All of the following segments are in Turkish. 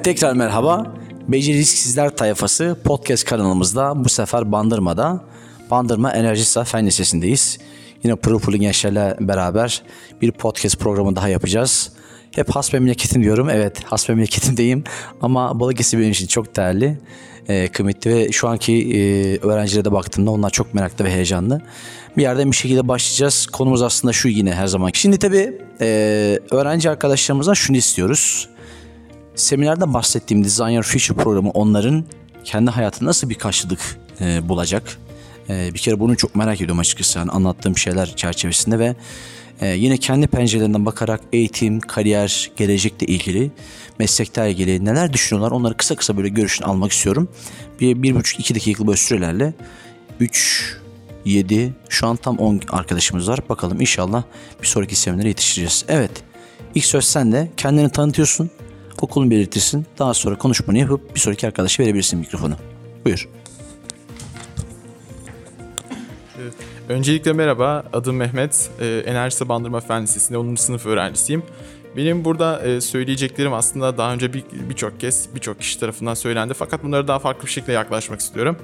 Evet tekrar merhaba. Beceriksizler tayfası podcast kanalımızda bu sefer Bandırma'da Bandırma Enerji Sağ Fen Lisesi'ndeyiz. Yine pırıl pırıl gençlerle beraber bir podcast programı daha yapacağız. Hep has memleketim diyorum. Evet has memleketimdeyim ama Balıkesir benim için çok değerli, e, kıymetli ve şu anki e, öğrencilere de baktığımda onlar çok meraklı ve heyecanlı. Bir yerden bir şekilde başlayacağız. Konumuz aslında şu yine her zaman. Şimdi tabii e, öğrenci arkadaşlarımızdan şunu istiyoruz seminerde bahsettiğim Design Your Future programı onların kendi hayatında nasıl bir karşılık e, bulacak? E, bir kere bunu çok merak ediyorum açıkçası yani anlattığım şeyler çerçevesinde ve e, yine kendi pencerelerinden bakarak eğitim, kariyer, gelecekle ilgili, meslekle ilgili neler düşünüyorlar onları kısa kısa böyle görüşünü almak istiyorum. Bir, bir buçuk iki dakikalık böyle sürelerle 3, 7, şu an tam 10 arkadaşımız var. Bakalım inşallah bir sonraki seminere yetiştireceğiz. Evet, ilk söz sende. Kendini tanıtıyorsun okulunu belirtirsin. Daha sonra konuşmanı yapıp bir sonraki arkadaşa verebilirsin mikrofonu. Buyur. Öncelikle merhaba, adım Mehmet. Ee, Enerjisi Bandırma Fen Lisesi'nde 10. sınıf öğrencisiyim. Benim burada e, söyleyeceklerim aslında daha önce birçok bir kez birçok kişi tarafından söylendi fakat bunlara daha farklı bir şekilde yaklaşmak istiyorum.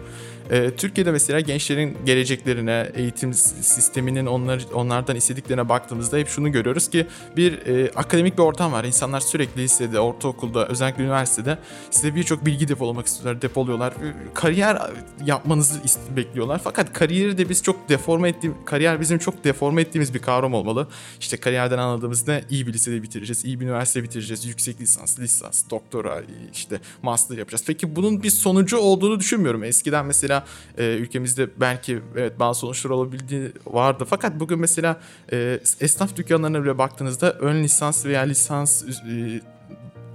E, Türkiye'de mesela gençlerin geleceklerine, eğitim sisteminin onlar, onlardan istediklerine baktığımızda hep şunu görüyoruz ki bir e, akademik bir ortam var. İnsanlar sürekli lisede, ortaokulda, özellikle üniversitede size birçok bilgi depolamak istiyorlar, depoluyorlar. Kariyer yapmanızı bekliyorlar. Fakat kariyeri de biz çok deforme ettiğim, kariyer bizim çok deforme ettiğimiz bir kavram olmalı. İşte kariyerden anladığımız ne? İyi bir lisede bitireceğiz, iyi bir üniversite bitireceğiz, yüksek lisans, lisans, doktora, işte master yapacağız. Peki bunun bir sonucu olduğunu düşünmüyorum. Eskiden mesela e, ülkemizde belki evet bazı sonuçlar olabildiği vardı. Fakat bugün mesela e, esnaf dükkanlarına bile baktığınızda ön lisans veya lisans e,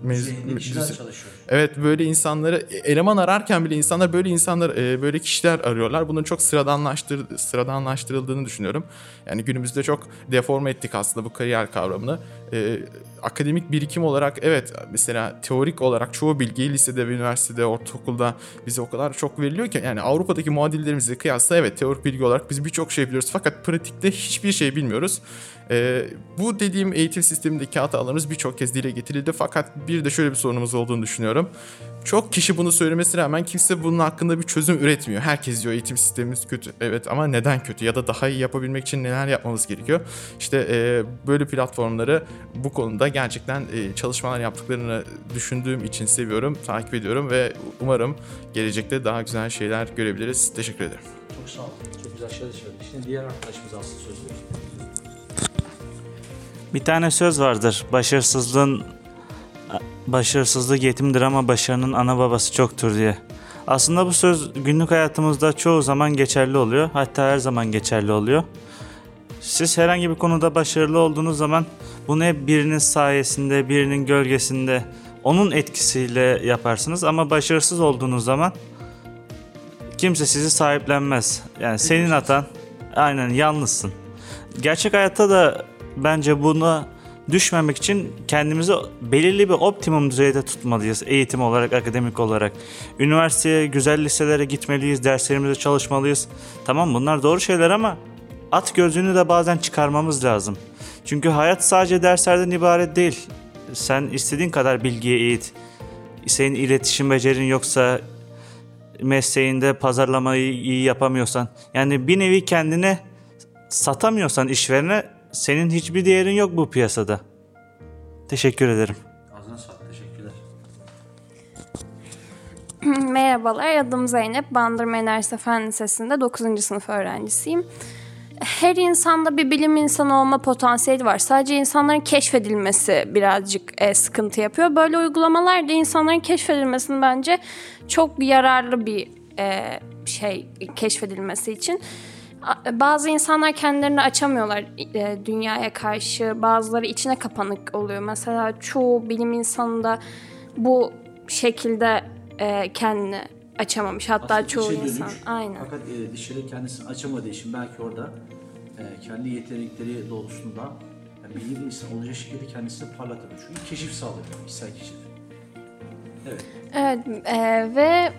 mez- çalışıyor. Evet böyle insanları eleman ararken bile insanlar böyle insanlar e, böyle kişiler arıyorlar. Bunun çok sıradanlaştır sıradanlaştırıldığını düşünüyorum. Yani günümüzde çok deforme ettik aslında bu kariyer kavramını. E, akademik birikim olarak evet mesela teorik olarak çoğu bilgiyi lisede ve üniversitede, ortaokulda bize o kadar çok veriliyor ki yani Avrupa'daki muadillerimizle kıyasla evet teorik bilgi olarak biz birçok şey biliyoruz fakat pratikte hiçbir şey bilmiyoruz. Ee, bu dediğim eğitim sistemindeki hatalarımız birçok kez dile getirildi fakat bir de şöyle bir sorunumuz olduğunu düşünüyorum. Çok kişi bunu söylemesine rağmen kimse bunun hakkında bir çözüm üretmiyor. Herkes diyor eğitim sistemimiz kötü. Evet ama neden kötü ya da daha iyi yapabilmek için neler yapmamız gerekiyor? İşte e, böyle platformları bu konuda gerçekten e, çalışmalar yaptıklarını düşündüğüm için seviyorum, takip ediyorum ve umarım gelecekte daha güzel şeyler görebiliriz. Teşekkür ederim. Çok sağ ol. Çok güzel şeyler söyledin. Şimdi diğer arkadaşımız aslında söz Bir tane söz vardır. Başarısızlığın başarısızlık yetimdir ama başarının ana babası çoktur diye. Aslında bu söz günlük hayatımızda çoğu zaman geçerli oluyor. Hatta her zaman geçerli oluyor. Siz herhangi bir konuda başarılı olduğunuz zaman bunu hep birinin sayesinde, birinin gölgesinde, onun etkisiyle yaparsınız ama başarısız olduğunuz zaman kimse sizi sahiplenmez. Yani senin hatan aynen yalnızsın. Gerçek hayatta da bence buna düşmemek için kendimizi belirli bir optimum düzeyde tutmalıyız eğitim olarak, akademik olarak. Üniversiteye, güzel liselere gitmeliyiz, derslerimize çalışmalıyız. Tamam bunlar doğru şeyler ama at gözünü de bazen çıkarmamız lazım. Çünkü hayat sadece derslerden ibaret değil. Sen istediğin kadar bilgiye eğit. Senin iletişim becerin yoksa mesleğinde pazarlamayı iyi yapamıyorsan yani bir nevi kendine satamıyorsan işverene senin hiçbir değerin yok bu piyasada. Teşekkür ederim. Ağzına sağlık. Teşekkürler. Merhabalar, adım Zeynep. Bandırma Enerjisi Fen Lisesi'nde 9. sınıf öğrencisiyim. Her insanda bir bilim insanı olma potansiyeli var. Sadece insanların keşfedilmesi birazcık e, sıkıntı yapıyor. Böyle uygulamalar da insanların keşfedilmesini bence çok yararlı bir e, şey keşfedilmesi için. Bazı insanlar kendilerini açamıyorlar e, dünyaya karşı. Bazıları içine kapanık oluyor. Mesela çoğu bilim insanında bu şekilde e, kendini açamamış. Hatta Aslında çoğu insan. dönük. Aynen. Fakat e, dışarı kendisini açamadığı için belki orada e, kendi yetenekleri doğrultusunda yani bilim insan olacak şekilde kendisini parlatıyor. Çünkü keşif sağlıyor. İçsel keşif. Evet. Evet e, ve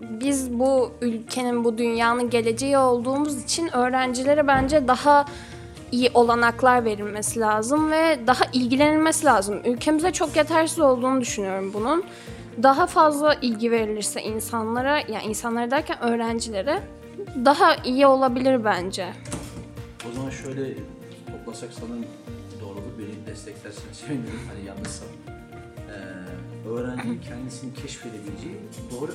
biz bu ülkenin, bu dünyanın geleceği olduğumuz için öğrencilere bence daha iyi olanaklar verilmesi lazım ve daha ilgilenilmesi lazım. Ülkemize çok yetersiz olduğunu düşünüyorum bunun. Daha fazla ilgi verilirse insanlara, yani insanlara derken öğrencilere daha iyi olabilir bence. O zaman şöyle toplasak sanırım doğruluk beni desteklersen sevinirim. Hani yanlışsam. Öğrencinin kendisini keşfedebileceği doğru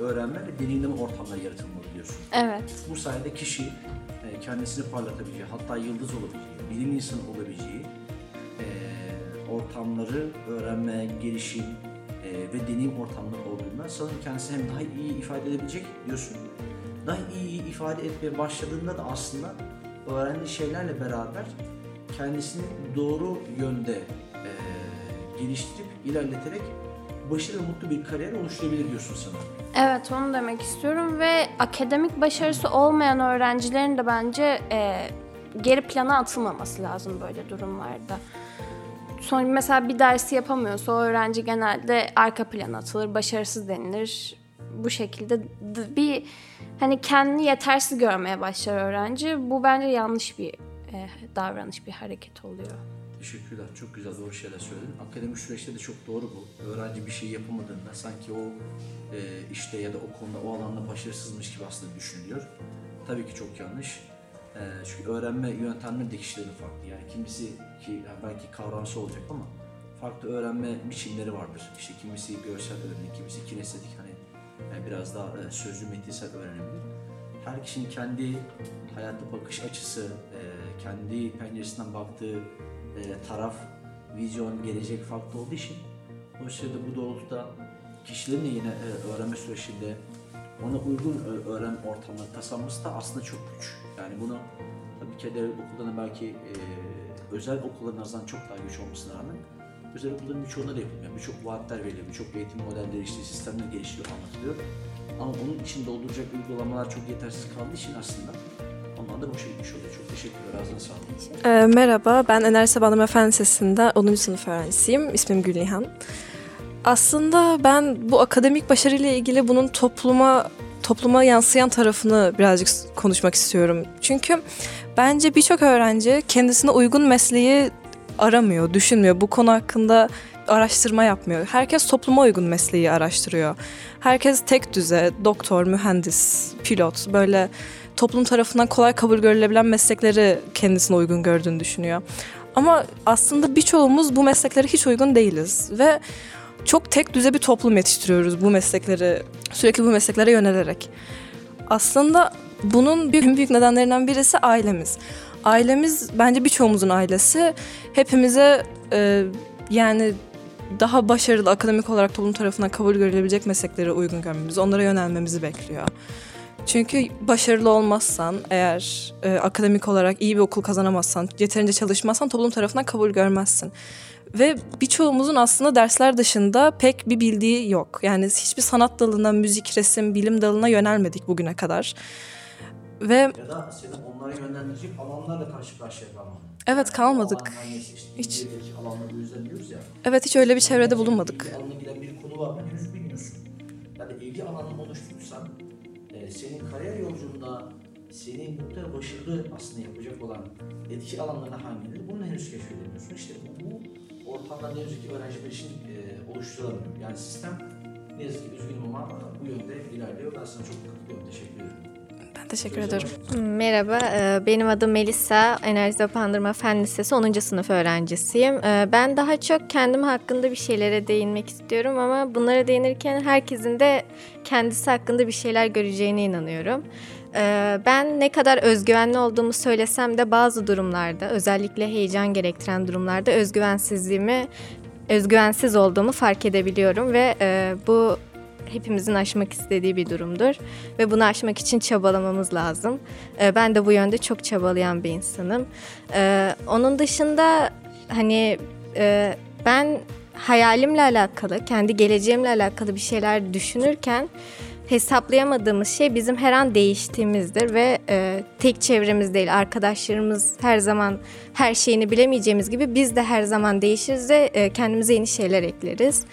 öğrenme ve deneyimleme ortamları yaratılmalı diyorsun. Evet. Bu sayede kişi e, kendisini parlatabileceği, hatta yıldız olabileceği, bilim insanı olabileceği e, ortamları öğrenme, gelişim e, ve deneyim ortamları olduğunda sanırım kendisini hem daha iyi ifade edebilecek diyorsun. Daha iyi ifade etmeye başladığında da aslında öğrendiği şeylerle beraber kendisini doğru yönde geliştirip ilerleterek başarılı mutlu bir kariyer oluşturabilir diyorsun sanırım. Evet onu demek istiyorum ve akademik başarısı olmayan öğrencilerin de bence e, geri plana atılmaması lazım böyle durumlarda. Sonra mesela bir dersi yapamıyorsa o öğrenci genelde arka plana atılır, başarısız denilir. Bu şekilde bir hani kendini yetersiz görmeye başlar öğrenci. Bu bence yanlış bir e, davranış, bir hareket oluyor. Teşekkürler. Çok güzel doğru şeyler söyledin. Akademik süreçte de çok doğru bu. Öğrenci bir şey yapamadığında sanki o e, işte ya da o konuda o alanda başarısızmış gibi aslında düşünülüyor. Tabii ki çok yanlış. E, çünkü öğrenme yöntemleri de kişilerin farklı. Yani kimisi ki yani belki kavramsal olacak ama farklı öğrenme biçimleri vardır. İşte kimisi görsel öğrenme, kimisi kinestetik hani yani biraz daha e, sözlü metinsel öğrenebilir. Her kişinin kendi hayata bakış açısı, e, kendi penceresinden baktığı e, taraf, vizyon, gelecek farklı olduğu için o sırada bu doğrultuda kişilerin de yine e, öğrenme süreçinde ona uygun ö- öğrenme ortamları tasarlaması da aslında çok güç. Yani bunu tabii ki devlet okullarına belki e, özel okulların azından çok daha güç olmasına rağmen özel okulların birçoğunda da yapılmıyor. Birçok vaatler veriliyor, birçok eğitim modelleri işte sistemler geliştiriyor, anlatılıyor. Ama onun için dolduracak uygulamalar çok yetersiz kaldığı için aslında onlar da boşa gitmiş oluyor. Çok teşekkürler, ağzına sağlık. Ee, merhaba, ben Enerji Bandırma Fen Lisesi'nde 10. sınıf öğrencisiyim. İsmim Gülnihan. Aslında ben bu akademik başarıyla ilgili bunun topluma topluma yansıyan tarafını birazcık konuşmak istiyorum. Çünkü bence birçok öğrenci kendisine uygun mesleği aramıyor, düşünmüyor. Bu konu hakkında araştırma yapmıyor. Herkes topluma uygun mesleği araştırıyor. Herkes tek düze, doktor, mühendis, pilot böyle toplum tarafından kolay kabul görülebilen meslekleri kendisine uygun gördüğünü düşünüyor. Ama aslında birçoğumuz bu mesleklere hiç uygun değiliz ve çok tek düze bir toplum yetiştiriyoruz bu meslekleri sürekli bu mesleklere yönelerek. Aslında bunun en büyük nedenlerinden birisi ailemiz. Ailemiz bence birçoğumuzun ailesi hepimize e, yani daha başarılı akademik olarak toplum tarafından kabul görülebilecek mesleklere uygun görmemizi, onlara yönelmemizi bekliyor. Çünkü başarılı olmazsan, eğer e, akademik olarak iyi bir okul kazanamazsan, yeterince çalışmazsan toplum tarafından kabul görmezsin. Ve birçoğumuzun aslında dersler dışında pek bir bildiği yok. Yani hiçbir sanat dalına, müzik, resim, bilim dalına yönelmedik bugüne kadar. Ve Ya da seni onlara yönlendirecek alanlarla karşı karşıya kalmadın. evet kalmadık. İşte, Hiç. Ya. Evet hiç öyle bir çevrede bulunmadık. İlgi alanına giden bir konu var mı henüz bilmiyorsun. Yani ilgi alanını oluşturursan e, senin kariyer yolculuğunda seni mutlu ve başarılı aslında yapacak olan etki alanlarına hangileri bunu henüz keşfedemiyorsun. İşte bu, bu ortamda ne yazık ki öğrenciler için e, oluşturulamıyor. Yani sistem ne yazık ki üzgünüm ama bu yönde ilerliyor. Ben sana çok katılıyorum. Teşekkür ederim. Ben teşekkür ederim. Merhaba, e, benim adım Melisa. Enerji Depandırma Fen Lisesi 10. sınıf öğrencisiyim. E, Ben daha çok kendim hakkında bir şeylere değinmek istiyorum ama bunlara değinirken herkesin de kendisi hakkında bir şeyler göreceğine inanıyorum. E, Ben ne kadar özgüvenli olduğumu söylesem de bazı durumlarda, özellikle heyecan gerektiren durumlarda özgüvensizliğimi, özgüvensiz olduğumu fark edebiliyorum ve bu hepimizin aşmak istediği bir durumdur ve bunu aşmak için çabalamamız lazım. Ee, ben de bu yönde çok çabalayan bir insanım. Ee, onun dışında hani e, ben hayalimle alakalı, kendi geleceğimle alakalı bir şeyler düşünürken hesaplayamadığımız şey bizim her an değiştiğimizdir ve e, tek çevremiz değil arkadaşlarımız her zaman her şeyini bilemeyeceğimiz gibi biz de her zaman değişiriz ve e, kendimize yeni şeyler ekleriz.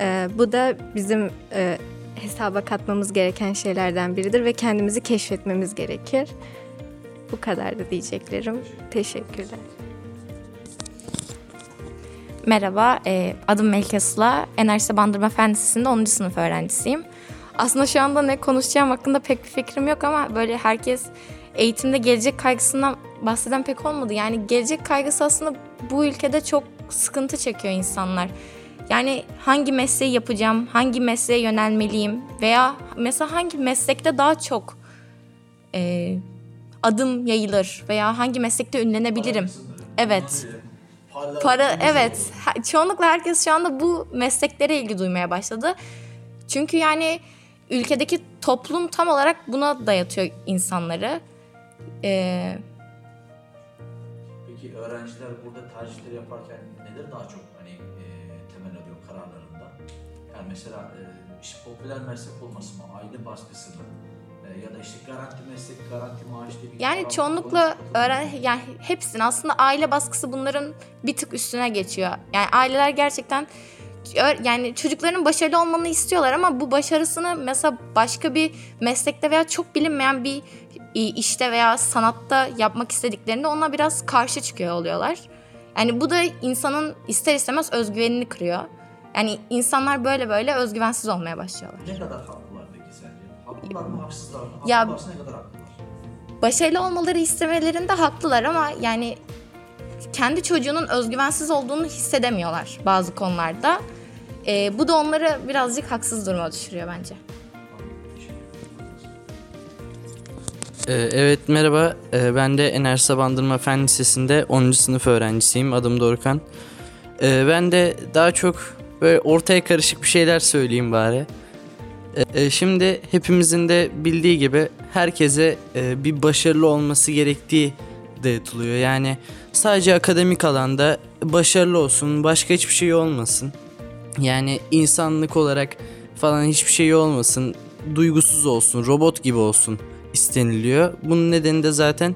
E, bu da bizim e, hesaba katmamız gereken şeylerden biridir ve kendimizi keşfetmemiz gerekir. Bu kadar da diyeceklerim. Teşekkürler. Merhaba, e, adım Melike Sıla. Enerjisi Bandırma Fen Lisesi'nde 10. sınıf öğrencisiyim. Aslında şu anda ne konuşacağım hakkında pek bir fikrim yok ama böyle herkes eğitimde gelecek kaygısından bahseden pek olmadı. Yani gelecek kaygısı aslında bu ülkede çok sıkıntı çekiyor insanlar. Yani hangi mesleği yapacağım, hangi mesleğe yönelmeliyim veya mesela hangi meslekte daha çok e, adım yayılır veya hangi meslekte ünlenebilirim. Evet. Para evet. Çoğunlukla herkes şu anda bu mesleklere ilgi duymaya başladı. Çünkü yani ülkedeki toplum tam olarak buna dayatıyor insanları. Ee, Peki öğrenciler burada tercihleri yaparken neleri daha çok hani e, temel alıyor kararlarında? Yani mesela e, işte popüler meslek olması mı, aile baskısı mı? E, ya da işte garanti meslek, garanti maaş diye bir yani çoğunlukla öğren yani hepsinin aslında aile baskısı bunların bir tık üstüne geçiyor. Yani aileler gerçekten yani çocukların başarılı olmanı istiyorlar ama bu başarısını mesela başka bir meslekte veya çok bilinmeyen bir işte veya sanatta yapmak istediklerinde ona biraz karşı çıkıyor oluyorlar. Yani bu da insanın ister istemez özgüvenini kırıyor. Yani insanlar böyle böyle özgüvensiz olmaya başlıyorlar. Ne kadar haklılar peki sence? Haklılar mı, haksızlar mı? Haklılarsa ne kadar haklılar? başarılı olmaları istemelerinde haklılar ama yani kendi çocuğunun özgüvensiz olduğunu hissedemiyorlar bazı konularda. Ee, bu da onları birazcık haksız duruma düşürüyor bence. Ee, Evet merhaba Ee, ben de Enerjisa Bandırma Fen Lisesi'nde 10. sınıf öğrencisiyim adım Dorukhan. Ee, Ben de daha çok böyle ortaya karışık bir şeyler söyleyeyim bari. E, Şimdi hepimizin de bildiği gibi herkese e, bir başarılı olması gerektiği dayatılıyor. Yani sadece akademik alanda başarılı olsun başka hiçbir şey olmasın. Yani insanlık olarak falan hiçbir şey olmasın. Duygusuz olsun, robot gibi olsun isteniliyor. Bunun nedeni de zaten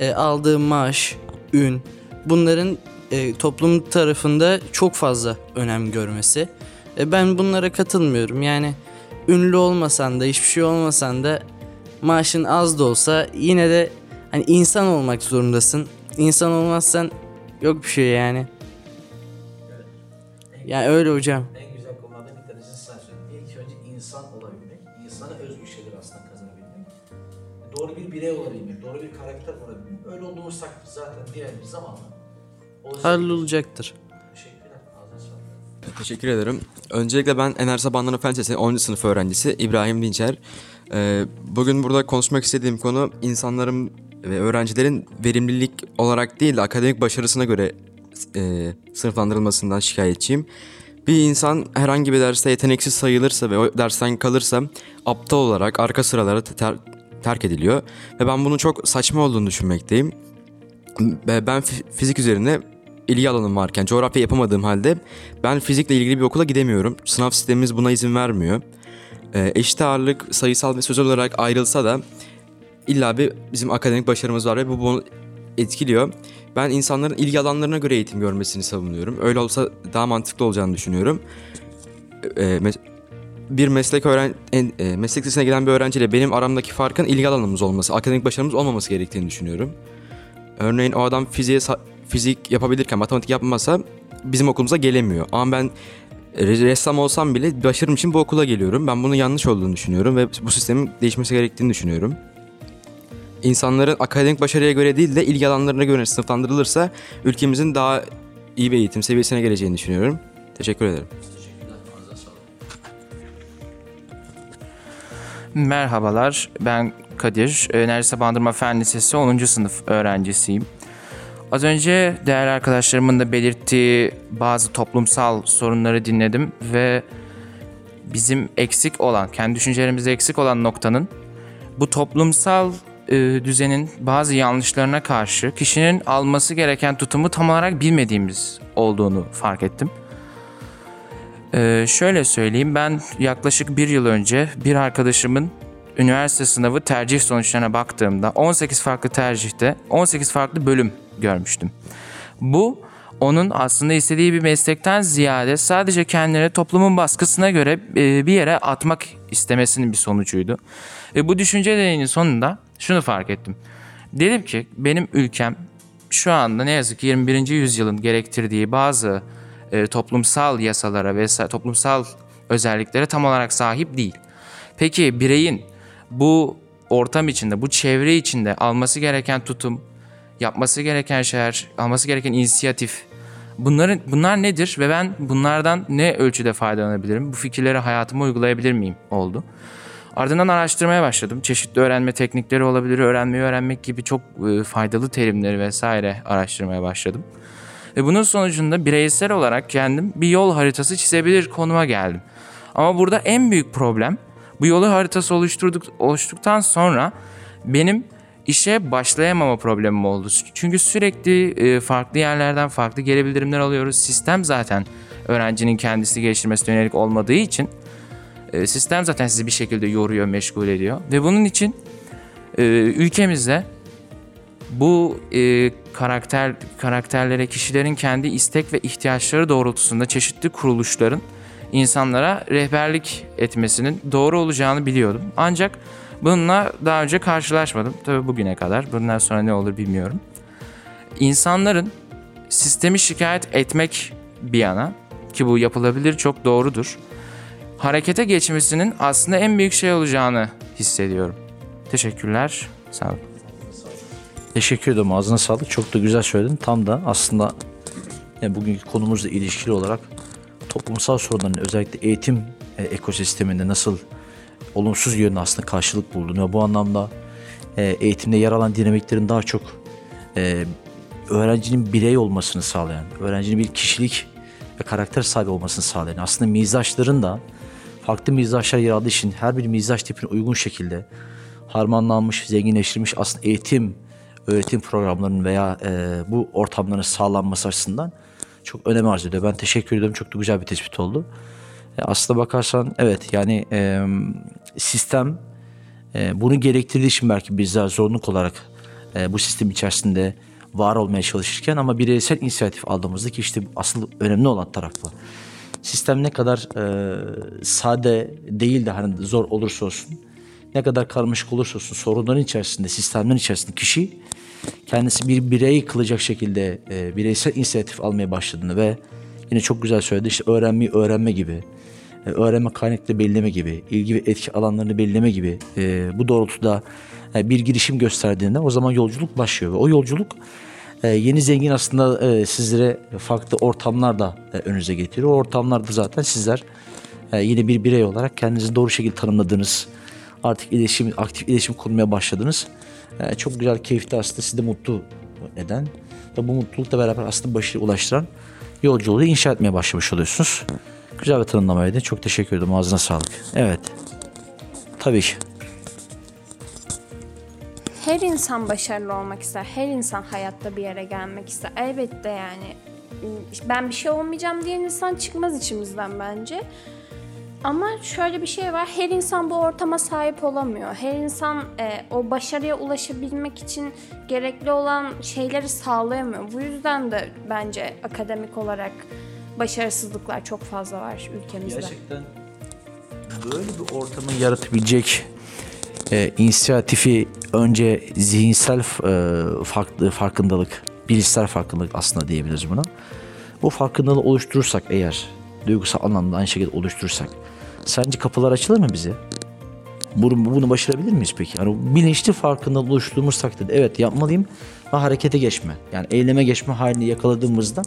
e, aldığı maaş, ün, bunların e, toplum tarafında çok fazla önem görmesi. E, ben bunlara katılmıyorum. Yani ünlü olmasan da, hiçbir şey olmasan da maaşın az da olsa yine de hani insan olmak zorundasın. İnsan olmazsan yok bir şey yani. Yani öyle hocam. En güzel konulardan bir tanesini sen söyledin. İlk önce insan olabilmek, insana özgü şeyleri aslında kazanabilmek. Doğru bir birey olabilmek, doğru bir karakter olabilmek. Öyle olduğumuz takdirde zaten diğer bir zamanla olacak. Hallolacaktır. Teşekkür ederim. Öncelikle ben Enerjisa Bandırma Fen Lisesi 10. sınıf öğrencisi İbrahim Dinçer. Ee, bugün burada konuşmak istediğim konu insanların ve öğrencilerin verimlilik olarak değil de akademik başarısına göre e, sınıflandırılmasından şikayetçiyim. Bir insan herhangi bir derste yeteneksiz sayılırsa ve o dersten kalırsa aptal olarak arka sıralara ter- terk ediliyor. Ve ben bunun çok saçma olduğunu düşünmekteyim. Ben fi- fizik üzerine ilgi alanım varken coğrafya yapamadığım halde ben fizikle ilgili bir okula gidemiyorum. Sınav sistemimiz buna izin vermiyor. Ee, eşit ağırlık sayısal ve sözel olarak ayrılsa da illa bir bizim akademik başarımız var ve bu bunu etkiliyor. Ben insanların ilgi alanlarına göre eğitim görmesini savunuyorum. Öyle olsa daha mantıklı olacağını düşünüyorum. Ee, mes- bir meslek öğren en- e, meslek lisesine giden bir öğrenciyle benim aramdaki farkın ilgi alanımız olması, akademik başarımız olmaması gerektiğini düşünüyorum. Örneğin o adam fiziğe fizik yapabilirken matematik yapmasa bizim okulumuza gelemiyor. Ama ben re- ressam olsam bile başarım için bu okula geliyorum. Ben bunun yanlış olduğunu düşünüyorum ve bu sistemin değişmesi gerektiğini düşünüyorum. İnsanların akademik başarıya göre değil de ilgi alanlarına göre sınıflandırılırsa ülkemizin daha iyi bir eğitim seviyesine geleceğini düşünüyorum. Teşekkür ederim. Merhabalar, ben Kadir. Enerjisi Bandırma Fen Lisesi 10. sınıf öğrencisiyim. Az önce değerli arkadaşlarımın da belirttiği bazı toplumsal sorunları dinledim ve bizim eksik olan, kendi düşüncelerimizde eksik olan noktanın bu toplumsal e, düzenin bazı yanlışlarına karşı kişinin alması gereken tutumu tam olarak bilmediğimiz olduğunu fark ettim. Ee, şöyle söyleyeyim ben yaklaşık bir yıl önce bir arkadaşımın üniversite sınavı tercih sonuçlarına baktığımda 18 farklı tercihte 18 farklı bölüm görmüştüm. Bu onun aslında istediği bir meslekten ziyade sadece kendini toplumun baskısına göre e, bir yere atmak istemesinin bir sonucuydu. Ve bu düşünce deneyinin sonunda şunu fark ettim. Dedim ki benim ülkem şu anda ne yazık ki 21. yüzyılın gerektirdiği bazı e, toplumsal yasalara ve toplumsal özelliklere tam olarak sahip değil. Peki bireyin bu ortam içinde, bu çevre içinde alması gereken tutum, yapması gereken şeyler, alması gereken inisiyatif bunların bunlar nedir ve ben bunlardan ne ölçüde faydalanabilirim? Bu fikirleri hayatıma uygulayabilir miyim? oldu. Ardından araştırmaya başladım. Çeşitli öğrenme teknikleri olabilir, öğrenmeyi öğrenmek gibi çok e, faydalı terimleri vesaire araştırmaya başladım. Ve bunun sonucunda bireysel olarak kendim bir yol haritası çizebilir konuma geldim. Ama burada en büyük problem bu yolu haritası oluşturduk, oluştuktan sonra benim işe başlayamama problemim oldu. Çünkü sürekli e, farklı yerlerden farklı geri bildirimler alıyoruz. Sistem zaten öğrencinin kendisi geliştirmesine yönelik olmadığı için e, sistem zaten sizi bir şekilde yoruyor, meşgul ediyor. Ve bunun için e, ülkemizde bu e, karakter karakterlere kişilerin kendi istek ve ihtiyaçları doğrultusunda çeşitli kuruluşların insanlara rehberlik etmesinin doğru olacağını biliyordum. Ancak bununla daha önce karşılaşmadım. Tabii bugüne kadar. Bundan sonra ne olur bilmiyorum. İnsanların sistemi şikayet etmek bir yana ki bu yapılabilir çok doğrudur. Harekete geçmesinin aslında en büyük şey olacağını hissediyorum. Teşekkürler. Sağ olun. Teşekkür ederim. Ağzına sağlık. Çok da güzel söyledin. Tam da aslında yani bugünkü konumuzla ilişkili olarak toplumsal sorunların özellikle eğitim e, ekosisteminde nasıl olumsuz yönde aslında karşılık bulduğunu ve bu anlamda e, eğitimde yer alan dinamiklerin daha çok e, öğrencinin birey olmasını sağlayan, öğrencinin bir kişilik ve karakter sahibi olmasını sağlayan, aslında mizaçların da farklı mizaçlar yer aldığı için her bir mizaç tipine uygun şekilde harmanlanmış, zenginleştirilmiş aslında eğitim, öğretim programlarının veya e, bu ortamların sağlanması açısından çok önem arz ediyor. Ben teşekkür ediyorum. Çok da güzel bir tespit oldu. E, aslına bakarsan evet yani e, sistem e, bunu gerektirdiği için belki bizler zorunluluk olarak e, bu sistem içerisinde var olmaya çalışırken ama bireysel inisiyatif aldığımızda ki işte asıl önemli olan taraf bu. Sistem ne kadar e, sade değil de hani zor olursa olsun, ne kadar karmaşık olursa olsun sorunların içerisinde, sistemlerin içerisinde kişi kendisi bir birey kılacak şekilde e, bireysel inisiyatif almaya başladığını ve yine çok güzel söyledi işte öğrenmeyi öğrenme gibi, öğrenme kaynakları belirleme gibi, ilgi ve etki alanlarını belirleme gibi e, bu doğrultuda e, bir girişim gösterdiğinde o zaman yolculuk başlıyor ve o yolculuk e, yeni zengin aslında e, sizlere farklı ortamlar da e, önünüze getiriyor. O ortamlarda zaten sizler e, yine bir birey olarak kendinizi doğru şekilde tanımladığınız, artık iletişim, aktif iletişim kurmaya başladınız. E, çok güzel, keyifli aslında sizi de mutlu eden ve bu mutlulukla beraber aslında başarıya ulaştıran yolculuğu inşa etmeye başlamış oluyorsunuz. Güzel bir tanımlamaydı. Çok teşekkür ederim. Ağzına sağlık. Evet. Tabii ki. Her insan başarılı olmak ister. Her insan hayatta bir yere gelmek ister. Elbette yani ben bir şey olmayacağım diyen insan çıkmaz içimizden bence. Ama şöyle bir şey var. Her insan bu ortama sahip olamıyor. Her insan e, o başarıya ulaşabilmek için gerekli olan şeyleri sağlayamıyor. Bu yüzden de bence akademik olarak başarısızlıklar çok fazla var ülkemizde. Gerçekten böyle bir ortamı yaratabilecek e, inisiyatifi önce zihinsel e, farklı farkındalık, bilişsel farkındalık aslında diyebiliriz buna. Bu farkındalığı oluşturursak eğer, duygusal anlamda aynı şekilde oluşturursak, sence kapılar açılır mı bize? Bunu, bunu başarabilir miyiz peki? Yani bilinçli farkındalığı oluşturduğumuz takdirde evet yapmalıyım ve harekete geçme. Yani eyleme geçme halini yakaladığımızda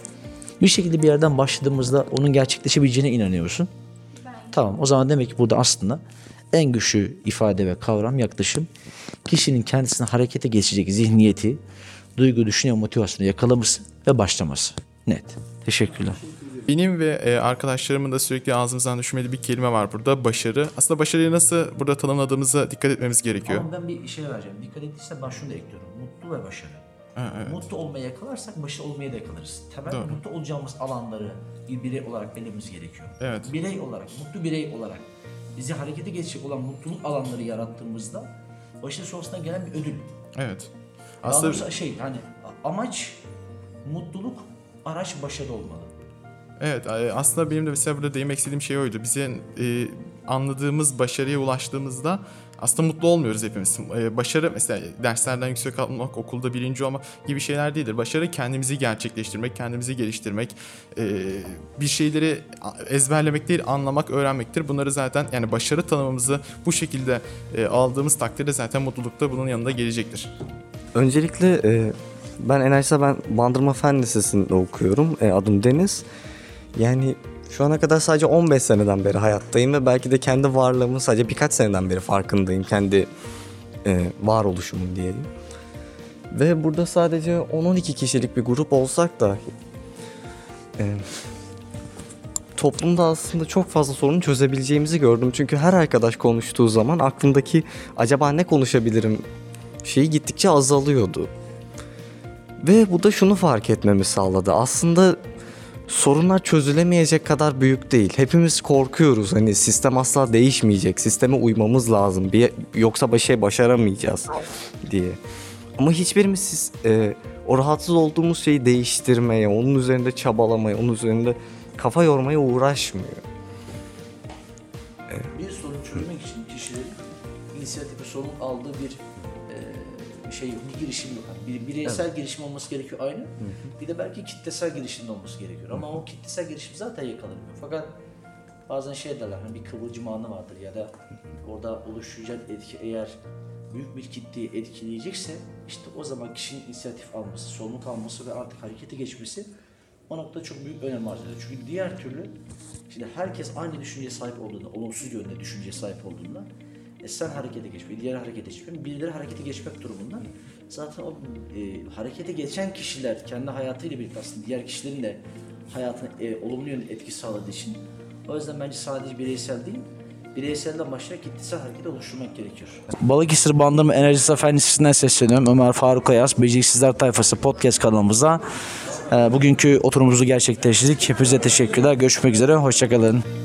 bir şekilde bir yerden başladığımızda onun gerçekleşebileceğine inanıyorsun. Tamam o zaman demek ki burada aslında en güçlü ifade ve kavram yaklaşım kişinin kendisine harekete geçecek zihniyeti, duygu, düşünce, motivasyonu yakalaması ve başlaması. Net. Teşekkürler. Benim ve e, arkadaşlarımın da sürekli ağzımızdan düşmediği bir kelime var burada. Başarı. Aslında başarıyı nasıl burada tanımladığımıza dikkat etmemiz gerekiyor. Ama ben bir şey vereceğim. Dikkat ettiyse ben şunu da ekliyorum. Mutlu ve başarı. Mutlu olmayı yakalarsak başarılı olmayı da yakalarız. Temel Doğru. mutlu olacağımız alanları bir birey olarak belirlememiz gerekiyor. Evet. Birey olarak, mutlu birey olarak bizi harekete geçecek olan mutluluk alanları yarattığımızda başarı sonrasında gelen bir ödül. Evet. Daha Aslında doğrusu şey hani amaç mutluluk, araç başarı olmalı. Evet e, aslında benim de mesela burada değinmek istediğim şey oydu. Bize e, anladığımız başarıya ulaştığımızda aslında mutlu olmuyoruz hepimiz. E, başarı mesela derslerden yüksek almak, okulda birinci olmak gibi şeyler değildir. Başarı kendimizi gerçekleştirmek, kendimizi geliştirmek, e, bir şeyleri ezberlemek değil, anlamak, öğrenmektir. Bunları zaten yani başarı tanımımızı bu şekilde e, aldığımız takdirde zaten mutluluk da bunun yanında gelecektir. Öncelikle e, ben Enerjisa ben Bandırma Fen Lisesi'nde okuyorum. E, adım Deniz. Yani şu ana kadar sadece 15 seneden beri hayattayım ve belki de kendi varlığımın sadece birkaç seneden beri farkındayım. Kendi e, varoluşumun diyelim. Ve burada sadece 10-12 kişilik bir grup olsak dahi e, toplumda aslında çok fazla sorunu çözebileceğimizi gördüm. Çünkü her arkadaş konuştuğu zaman aklımdaki acaba ne konuşabilirim şeyi gittikçe azalıyordu. Ve bu da şunu fark etmemi sağladı. Aslında sorunlar çözülemeyecek kadar büyük değil. Hepimiz korkuyoruz. Hani sistem asla değişmeyecek. Sisteme uymamız lazım. Bir, yoksa bir şey başaramayacağız diye. Ama hiçbirimiz siz, e, o rahatsız olduğumuz şeyi değiştirmeye, onun üzerinde çabalamaya, onun üzerinde kafa yormaya uğraşmıyor. Bir sorun çözmek için kişilerin inisiyatifi sorumluluk aldığı bir şey yok, bir girişim yok. Yani bir bireysel girişim olması gerekiyor aynı. Bir de belki kitlesel girişim de olması gerekiyor. Ama o kitlesel girişim zaten yakalanmıyor. Fakat bazen şey derler hani bir kıvılcım anı vardır ya da orada oluşacak etki eğer büyük bir kitleyi etkileyecekse işte o zaman kişinin inisiyatif alması, sorumluluk alması ve artık harekete geçmesi o noktada çok büyük önem arz ediyor. Çünkü diğer türlü şimdi herkes aynı düşünceye sahip olduğunda, olumsuz yönde düşünceye sahip olduğunda e sen harekete geçme, diğer harekete geçme, birileri harekete geçmek durumunda zaten o e, harekete geçen kişiler kendi hayatıyla birlikte aslında diğer kişilerin de hayatına e, olumlu yönde etki sağladığı için o yüzden bence sadece bireysel değil, bireyselden başlayarak kitlesel hareket oluşturmak gerekiyor. Balıkesir Bandırma Enerjisi Efendisi'nden sesleniyorum. Ömer Faruk Ayaz, Beceriksizler Tayfası podcast kanalımıza. E, bugünkü oturumumuzu gerçekleştirdik. Hepinize teşekkürler. Görüşmek üzere. Hoşçakalın.